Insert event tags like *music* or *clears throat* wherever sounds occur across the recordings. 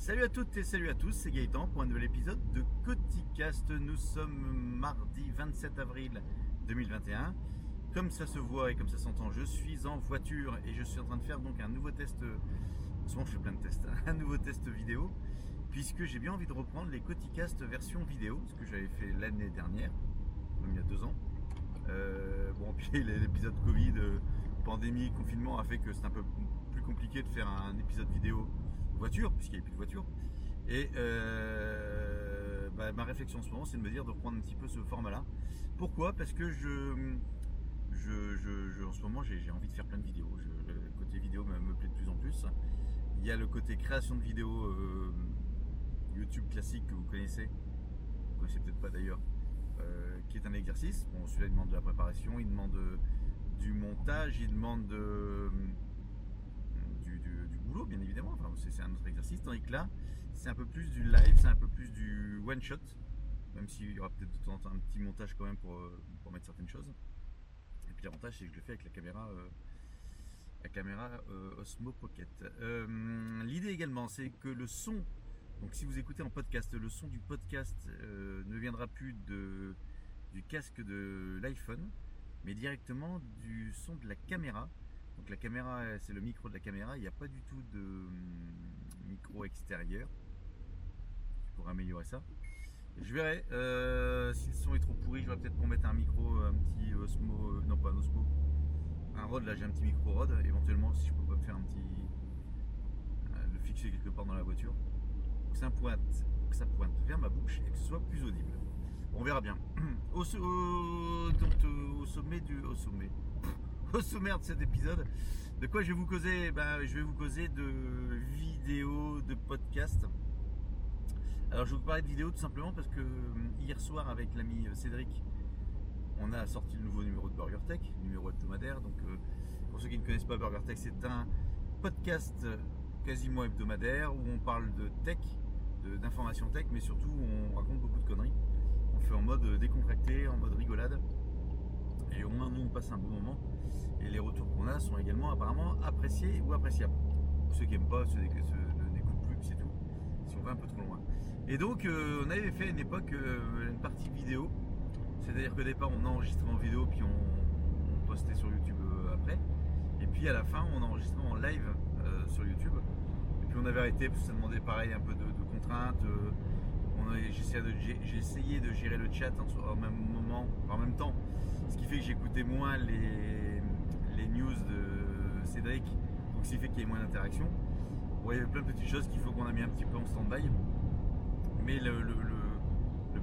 Salut à toutes et salut à tous, c'est Gaëtan pour un nouvel épisode de Coticast. Nous sommes mardi 27 avril 2021. Comme ça se voit et comme ça s'entend, je suis en voiture et je suis en train de faire donc un nouveau test. En ce moment, je fais plein de tests, hein, un nouveau test vidéo, puisque j'ai bien envie de reprendre les Coticast version vidéo, ce que j'avais fait l'année dernière, même il y a deux ans. Euh, bon, *laughs* puis l'épisode Covid, euh, pandémie, confinement a fait que c'est un peu plus compliqué de faire un épisode vidéo voiture, puisqu'il n'y avait plus de voiture. Et euh, bah, ma réflexion en ce moment, c'est de me dire de reprendre un petit peu ce format-là. Pourquoi? Parce que je, je, en ce moment, j'ai envie de faire plein de vidéos. le côté vidéo me, plaît de plus en plus. Il y a le côté création de vidéos YouTube classique que vous connaissez. Vous connaissez peut-être pas d'ailleurs. Euh, qui est un exercice. Bon, celui-là, il demande de la préparation, il demande euh, du montage, il demande euh, du, bien évidemment. C'est un autre exercice. Tandis que là, c'est un peu plus du live, c'est un peu plus du one shot. Même s'il y aura peut-être de temps en temps un petit montage quand même pour, pour mettre certaines choses. Et puis l'avantage, c'est que je le fais avec la caméra la caméra Osmo Pocket. L'idée également, c'est que le son donc si vous écoutez en podcast, le son du podcast euh, ne viendra plus du casque de l'iPhone, mais directement du son de la caméra. Donc la caméra, c'est le micro de la caméra, il n'y a pas du tout de hum, micro extérieur pour améliorer ça. je verrai euh, si le son est trop pourri, je vais peut-être pour mettre un micro, un petit Osmo, euh, non pas un Osmo, un Rode, là j'ai un petit micro Rode, éventuellement si je peux pas me faire un petit, le fixer quelque part dans la voiture que ça pointe, que ça pointe vers ma bouche et que ce soit plus audible. On verra bien. *clears throat* Au, au, sommet du, au sommet, *laughs* sommaire de cet épisode, de quoi je vais vous causer? Ben, Je vais vous causer de vidéos, de podcasts. Alors je vais vous parler de vidéos tout simplement parce que hum, hier soir avec l'ami euh, Cédric, on a sorti le nouveau numéro de BurgerTech, numéro hebdomadaire. Donc euh, pour ceux qui ne connaissent pas BurgerTech, c'est un podcast quasiment hebdomadaire où on parle de tech, d'information tech, mais surtout on raconte beaucoup de conneries. On fait en mode décontracté, en mode rigolade. Et au moins nous on passe un bon moment. Et les retours qu'on a sont également apparemment appréciés ou appréciables. ceux qui n'aiment pas, ceux qui n'écoutent plus, c'est tout. Si on va un peu trop loin. Et donc euh, on avait fait à une époque euh, une partie vidéo. C'est-à-dire qu'au départ on enregistrait en vidéo puis on, postait sur YouTube euh, après. Et puis à la fin on enregistrait en live sur YouTube. Et puis on avait arrêté parce que ça demandait pareil un peu de. J'ai essayé de gérer le chat en, même moment, en même temps, ce qui fait que j'écoutais moins les, les news de Cédric, donc ce qui fait qu'il y ait moins d'interaction. il y avait plein de petites choses qu'il faut qu'on a mis un petit peu en stand-by. Mais le,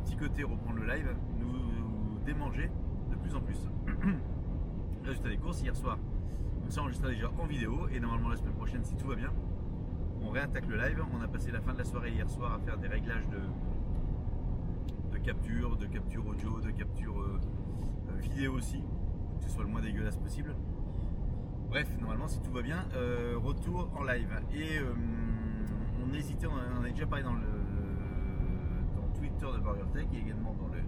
petit côté reprendre le live nous démangeait de plus en plus. *clears throat* Résultat des courses hier soir, on s'est enregistré déjà en vidéo et normalement la semaine prochaine, si tout va bien, on réattaque le live. On a passé la fin de la soirée hier soir à faire des réglages de capture, de capture audio, de capture euh, euh, vidéo aussi, que ce soit le moins dégueulasse possible. Bref, normalement, si tout va bien, euh, retour en live. Et on hésitait, on en a déjà parlé dans le dans Twitter de BurgerTech et également dans, le,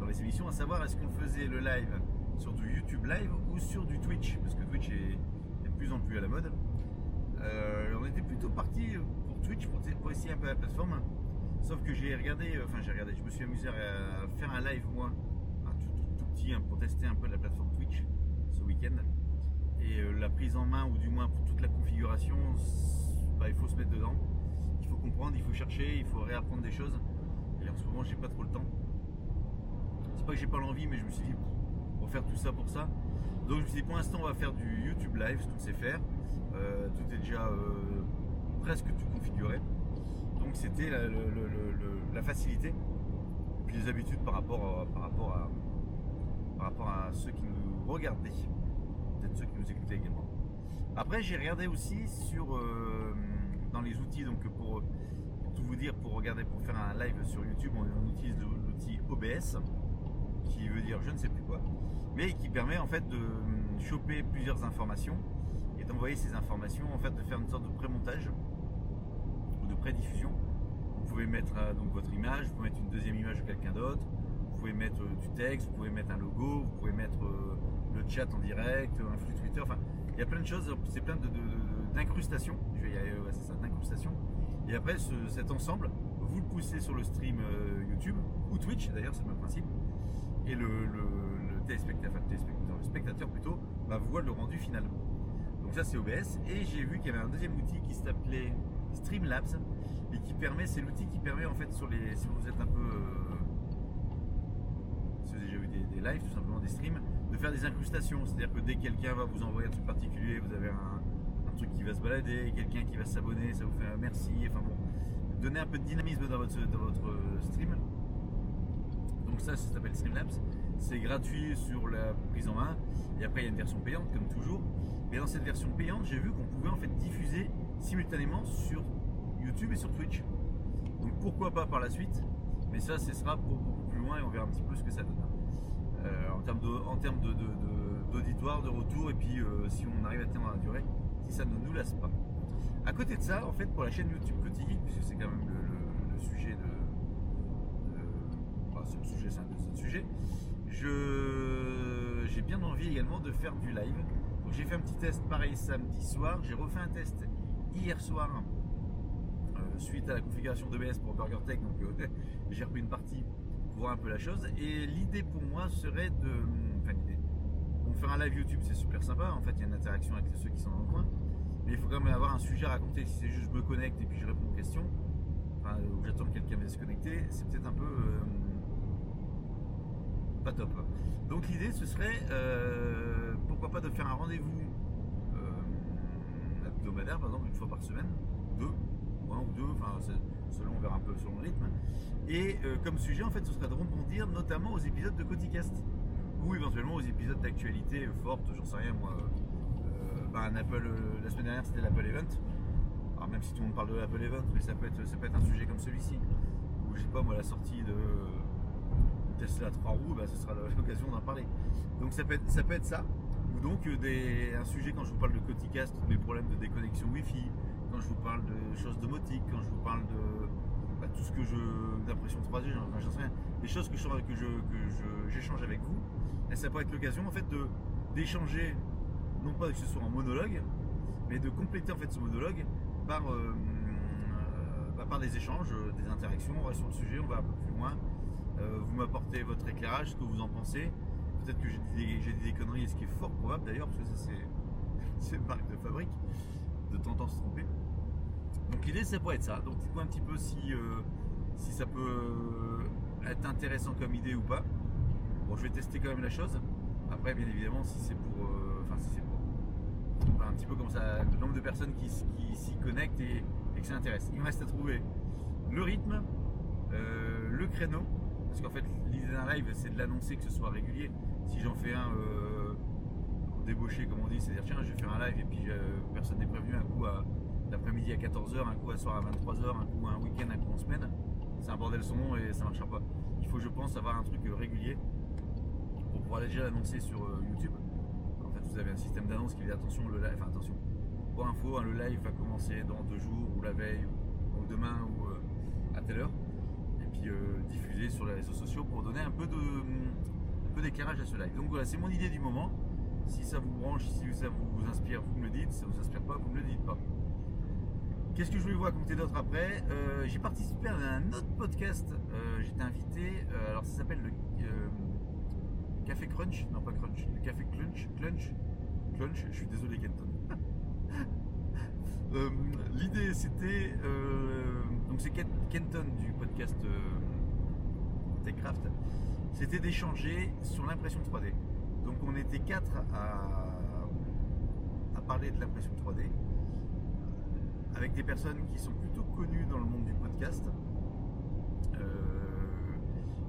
dans les émissions, à savoir est-ce qu'on faisait le live sur du YouTube live ou sur du Twitch, parce que Twitch est, de plus en plus à la mode. On était plutôt parti pour Twitch pour, essayer un peu la plateforme. Sauf que j'ai regardé, euh, enfin j'ai regardé, je me suis amusé à faire un live moi, un tout, petit, hein, pour tester un peu la plateforme Twitch ce week-end. Et euh, la prise en main, ou du moins pour toute la configuration, bah, il faut se mettre dedans. Il faut comprendre, il faut chercher, il faut réapprendre des choses. Et en ce moment, j'ai pas trop le temps. C'est pas que j'ai pas l'envie, mais je me suis dit, pour faire tout ça pour ça. Donc je me suis dit pour l'instant on va faire du YouTube live, tout sait faire. Euh, tout est déjà presque tout configuré. Donc c'était la, facilité, puis les habitudes par rapport, à, par, rapport à, ceux qui nous regardaient, peut-être ceux qui nous écoutaient également. Après j'ai regardé aussi sur euh, dans les outils, donc pour, tout vous dire, pour regarder, pour faire un live sur YouTube, on utilise l'outil OBS qui veut dire je ne sais plus quoi, mais qui permet en fait de hum, choper plusieurs informations et d'envoyer ces informations, en fait de faire une sorte de pré-montage pré-diffusion. Vous pouvez mettre euh, donc votre image, vous pouvez mettre une deuxième image de quelqu'un d'autre, vous pouvez mettre euh, du texte, vous pouvez mettre un logo, vous pouvez mettre euh, le chat en direct, un flux Twitter, enfin il y a plein de choses, c'est plein d'incrustations, je vais y c'est ça, d'incrustations. Et après, cet ensemble, vous le poussez sur le stream YouTube ou Twitch, d'ailleurs, c'est le même principe. Et le, téléspectateur, le spectateur plutôt, bah, voit le rendu final. Donc ça, c'est OBS. Et j'ai vu qu'il y avait un deuxième outil qui s'appelait Streamlabs et qui permet, c'est l'outil qui permet en fait sur les, si vous êtes un peu, euh, si vous avez déjà vu des, lives, tout simplement des streams, de faire des incrustations. C'est-à-dire que dès que quelqu'un va vous envoyer un truc particulier, vous avez un, truc qui va se balader, quelqu'un qui va s'abonner, ça vous fait un merci, enfin bon, donner un peu de dynamisme dans votre, dans votre euh, stream. Donc ça, ça s'appelle Streamlabs. C'est gratuit sur la prise en main. Et après, il y a une version payante, comme toujours. Mais dans cette version payante, j'ai vu qu'on pouvait en fait diffuser simultanément sur YouTube et sur Twitch. Donc pourquoi pas par la suite? Mais ça, ce sera pour beaucoup plus loin et on verra un petit peu ce que ça donne. Euh, en termes d'auditoire, de, de, de, retour, et puis euh, si on arrive à tenir la durée, si ça ne nous lasse pas. À côté de ça, en fait, pour la chaîne YouTube Quotidien, puisque c'est quand même le, sujet de. Enfin, c'est le c'est un autre sujet. j'ai bien envie également de faire du live. J'ai fait un petit test pareil samedi soir. J'ai refait un test hier soir euh, suite à la configuration d'OBS pour BurgerTech. Donc *laughs* j'ai repris une partie pour voir un peu la chose. Et l'idée pour moi serait de. Enfin, l'idée faire un live YouTube, c'est super sympa. En fait, il y a une interaction avec ceux qui sont dans le coin. Mais il faut quand même avoir un sujet à raconter. Si c'est juste je me connecte et puis je réponds aux questions, enfin, ou j'attends que quelqu'un vienne se connecter, c'est peut-être un peu euh, top. Donc l'idée, ce serait euh, pourquoi pas de faire un rendez-vous euh, hebdomadaire, par exemple, une fois par semaine, deux, ou un ou deux, enfin, selon on verra un peu selon le rythme. Et comme sujet, en fait, ce serait de rebondir notamment aux épisodes de Coticast ou éventuellement aux épisodes d'actualité fortes, j'en sais rien moi. Euh, bah, Apple, euh, la semaine dernière c'était l'Apple Event. Alors même si tout le monde parle de l'Apple Event, mais ça peut être, ça peut être un sujet comme celui-ci. Ou je sais pas moi la sortie de Tesla 3 roues, bah, ce sera *laughs* l'occasion d'en parler. Donc ça peut être ça. Ou donc euh, un sujet quand je vous parle de Coticast, mes problèmes de déconnexion Wi-Fi, quand je vous parle de choses domotiques, quand je vous parle de bah, tout ce que je. d'impression 3D, j'en sais rien. Des choses que je, que j'échange avec vous et ça peut être l'occasion en fait d'échanger, non pas que ce soit en monologue, mais de compléter en fait ce monologue par, euh, bah, par des échanges, des interactions, on va sur le sujet, on va un peu plus loin. Euh, vous m'apportez votre éclairage, ce que vous en pensez. Peut-être que j'ai dit, des, conneries, ce qui est fort probable d'ailleurs, parce que ça c'est, *laughs* une marque de fabrique, de en temps se tromper. Donc l'idée ça pourrait être ça. Donc dites-moi un petit peu si, euh, si ça peut être intéressant comme idée ou pas. Bon, je vais tester quand même la chose. Après, bien évidemment, si c'est pour. Euh, enfin, si c'est pour. un petit peu comme ça, le nombre de personnes qui, s'y connectent et, que ça intéresse. Il me reste à trouver le rythme, euh, le créneau. Parce qu'en fait, l'idée d'un live, c'est de l'annoncer que ce soit régulier. Si j'en fais un euh, débauché, comme on dit, c'est-à-dire, tiens, je vais faire un live et puis personne n'est prévenu, un coup à l'après-midi à 14h, un coup à soir à 23h, un coup un week-end, un coup en semaine. C'est un bordel son nom et ça marchera pas. Il faut, je pense, avoir un truc régulier pour pouvoir déjà l'annoncer sur euh, YouTube. En fait, vous avez un système d'annonce qui dit attention, le live, enfin attention, pour info, hein, le live va commencer dans deux jours ou la veille ou, demain ou euh, à telle heure. Puis euh, diffuser sur les réseaux sociaux pour donner un peu de d'éclairage à ce live. Donc voilà, c'est mon idée du moment. Si ça vous branche, si ça vous inspire, vous me le dites. Si ça vous inspire pas, vous me le dites pas. Qu'est-ce que je voulais vous raconter d'autre après J'ai participé à un autre podcast. J'étais invité. alors ça s'appelle le Café Crunch, non pas Crunch, le Café Clunch, Clunch, Clunch, je suis désolé Kenton. *laughs* Euh, l'idée c'était, euh, donc c'est Kenton du podcast euh, TechCraft, c'était d'échanger sur l'impression 3D. Donc on était quatre à, à parler de l'impression 3D avec des personnes qui sont plutôt connues dans le monde du podcast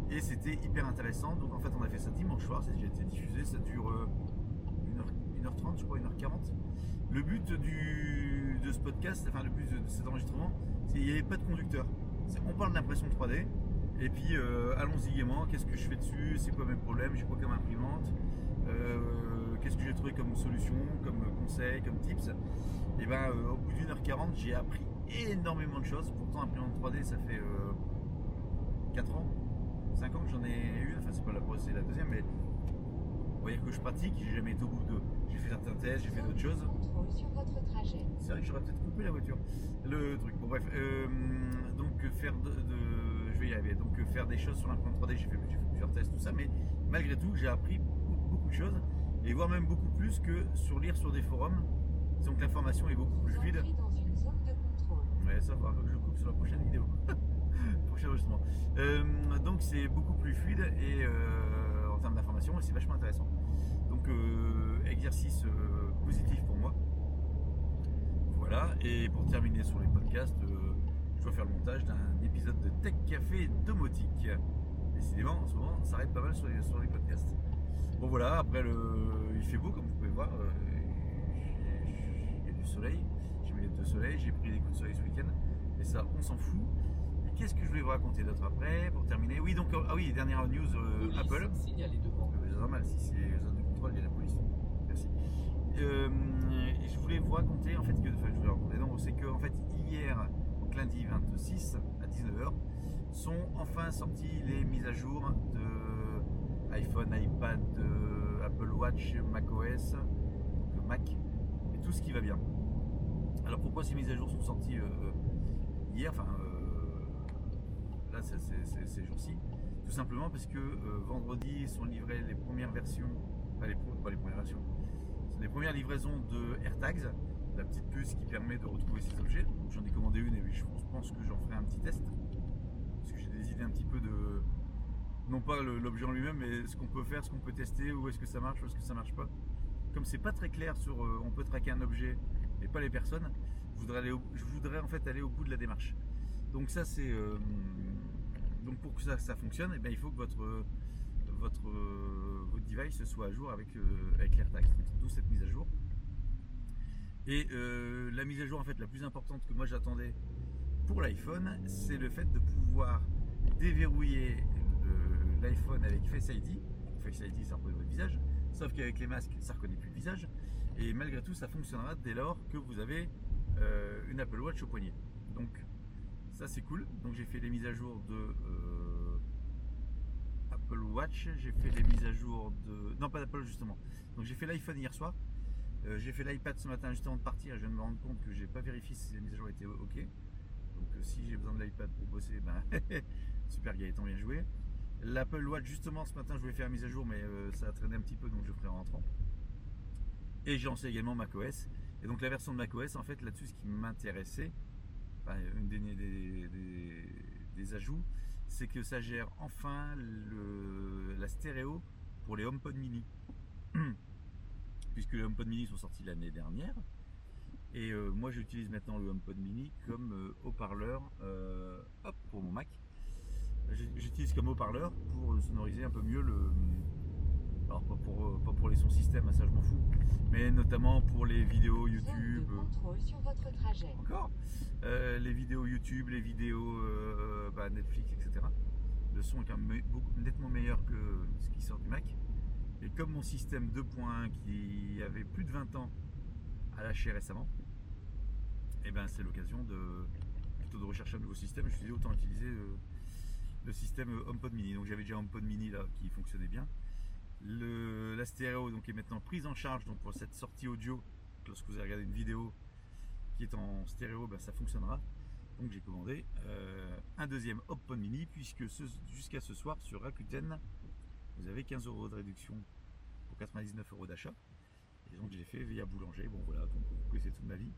et c'était hyper intéressant. Donc en fait, on a fait ça dimanche soir, a déjà été diffusé, ça dure 1h, euh, 30 je crois, 1h40. Le but du, de ce podcast, enfin le but de, cet enregistrement, c'est qu'il n'y avait pas de conducteur. On parle d'impression 3D, et puis euh, allons-y gaiement, qu'est-ce que je fais dessus, c'est quoi mes problèmes, j'ai quoi comme imprimante, euh, qu'est-ce que j'ai trouvé comme solution, comme conseil, comme tips? Et ben au bout d'une heure 40, j'ai appris énormément de choses. Pourtant, imprimante 3D, ça fait 4 ans 5 ans que j'en ai une, enfin c'est pas la première, c'est la deuxième, mais va dire que je pratique, j'ai jamais été au bout de. J'ai fait certains tests, j'ai fait d'autres choses. Sur votre trajet. C'est vrai que j'aurais peut-être coupé la voiture. Le truc. Bon bref, euh, donc faire de, de- je vais y arriver. Donc faire des choses sur l'imprimante 3D, j'ai fait, fait plusieurs tests, tout ça, mais malgré tout, j'ai appris beaucoup, beaucoup de choses et voire même beaucoup plus que sur lire sur des forums. Que l'information est beaucoup plus fluide. entrez dans une zone de contrôle. Ouais, ça va, je coupe sur la prochaine vidéo. *laughs* Prochain enregistrement. Euh, donc c'est beaucoup plus fluide et euh, termes d'information, et c'est vachement intéressant. Donc euh, exercice euh, positif pour moi. Voilà, et pour terminer sur les podcasts, euh, je dois faire le montage d'un épisode de Tech Café Domotique. Décidément, en ce moment, ça arrête pas mal sur les, sur les podcasts. Bon voilà, après le, il fait beau comme vous pouvez voir, il y a du soleil, j'ai mis les deux soleil, j'ai pris des coups de soleil ce week-end, et ça on s'en fout. Qu'est-ce que je voulais vous raconter d'autre après pour terminer? Oui donc euh, ah oui dernière news euh, Police, Apple. signalé devant. C'est normal, si c'est zone de contrôle, il y a la police. Merci. Euh, et je voulais vous raconter, en fait, que, enfin, je voulais raconter, non, c'est que, en fait, hier, donc lundi 26 à 19h, sont enfin sorties les mises à jour de iPhone, iPad, Apple Watch, macOS, de Mac, et tout ce qui va bien. Alors pourquoi ces mises à jour sont sorties euh, hier, enfin, ces jours-ci tout simplement parce que euh, vendredi sont livrées les premières versions, pas les, pas les premières versions, les premières livraisons de AirTags, la petite puce qui permet de retrouver ces objets. J'en ai commandé une et je pense que j'en ferai un petit test. Parce que j'ai des idées un petit peu de. Non pas l'objet en lui-même, mais ce qu'on peut faire, ce qu'on peut tester, où est-ce que ça marche, où est-ce que ça marche pas. Comme c'est pas très clair sur euh, on peut traquer un objet mais pas les personnes, je voudrais en fait aller au bout de la démarche. Donc ça c'est euh, donc pour que ça, fonctionne, eh bien, il faut que votre votre euh, votre device soit à jour avec euh, avec l'AirTag. D'où cette mise à jour. Et euh, la mise à jour en fait la plus importante que moi j'attendais pour l'iPhone, c'est le fait de pouvoir déverrouiller le- l'iPhone avec Face ID. Face ID ça reconnaît votre visage, sauf qu'avec les masques ça reconnaît plus le visage. Et malgré tout ça fonctionnera dès lors que vous avez euh, une Apple Watch au poignet. Donc ça c'est cool. Donc j'ai fait les mises à jour de euh, Apple Watch, j'ai fait les mises à jour de. Non pas d'Apple justement. Donc j'ai fait l'iPhone hier soir. Euh, j'ai fait l'iPad ce matin juste avant de partir et je viens de me rendre compte que j'ai pas vérifié si les mises à jour étaient ok. Donc euh, si j'ai besoin de l'iPad pour bosser, ben *laughs* super Gaëtan bien joué. L'Apple Watch justement ce matin je voulais faire la mise à jour mais ça a traîné un petit peu donc je ferai en rentrant. Et j'ai lancé également macOS. Et donc la version de macOS en fait là-dessus ce qui m'intéressait, une des, des- ajouts, c'est que ça gère enfin le- la stéréo pour les HomePod mini. *clears throat* Puisque les HomePod mini sont sortis l'année dernière. Et euh, moi j'utilise maintenant le HomePod mini comme euh, haut-parleur euh, pour mon Mac. J'utilise comme haut-parleur pour sonoriser un peu mieux le. Alors pas pour, euh, pas pour les sons système, ça je m'en fous. Mais notamment pour les vidéos YouTube. sur votre trajet. Encore Euh, Les vidéos YouTube, les vidéos euh, bah, Netflix, etc. Le son est quand même me- beaucoup, nettement meilleur que ce qui sort du Mac. Et comme mon système 2.1 qui avait plus de 20 ans a lâché récemment, et ben c'est l'occasion de plutôt de rechercher un nouveau système. Je me suis dit autant utiliser euh, le système HomePod Mini. Donc j'avais déjà HomePod Mini là qui fonctionnait bien. Le, la stéréo donc est maintenant prise en charge donc pour cette sortie audio. Lorsque vous allez regarder une vidéo qui est en stéréo, ben, ça fonctionnera. Donc j'ai commandé euh, un deuxième HomePod Mini puisque jusqu'à ce soir sur Rakuten vous avez 15 euros de réduction pour 99 euros d'achat. Et donc je l'ai fait via boulanger. Bon voilà, donc vous toute ma vie.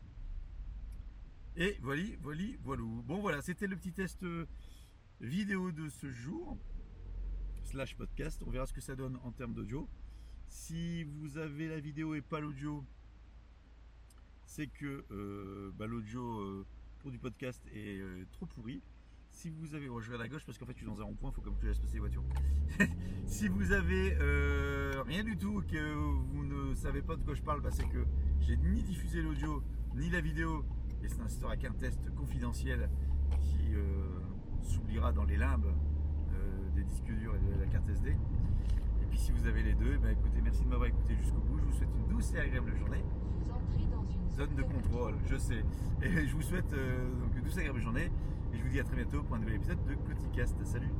Et voilà, voilà, voilà. Bon voilà, c'était le petit test euh, vidéo de ce jour slash podcast. On verra ce que ça donne en termes d'audio. Si vous avez la vidéo et pas l'audio, c'est que euh, bah, l'audio euh, pour du podcast est euh, trop pourri. Si vous avez, oh, je vais à la gauche parce qu'en fait je suis dans un rond-point, il faut comme que je laisse passer les voitures. *laughs* si vous avez rien du tout, que vous ne savez pas de quoi je parle, bah, c'est que j'ai ni diffusé l'audio ni la vidéo, et ce ne qu'un test confidentiel qui s'oubliera dans les limbes des disques durs et de la carte SD. Et puis si vous avez les deux, eh ben, écoutez, merci de m'avoir écouté jusqu'au bout. Je vous souhaite une douce et agréable journée. Vous entrez dans une Zone de contrôle, je sais. Et je vous souhaite euh, donc une douce et agréable journée. Et je vous dis à très bientôt pour un nouvel épisode de Coticast. Salut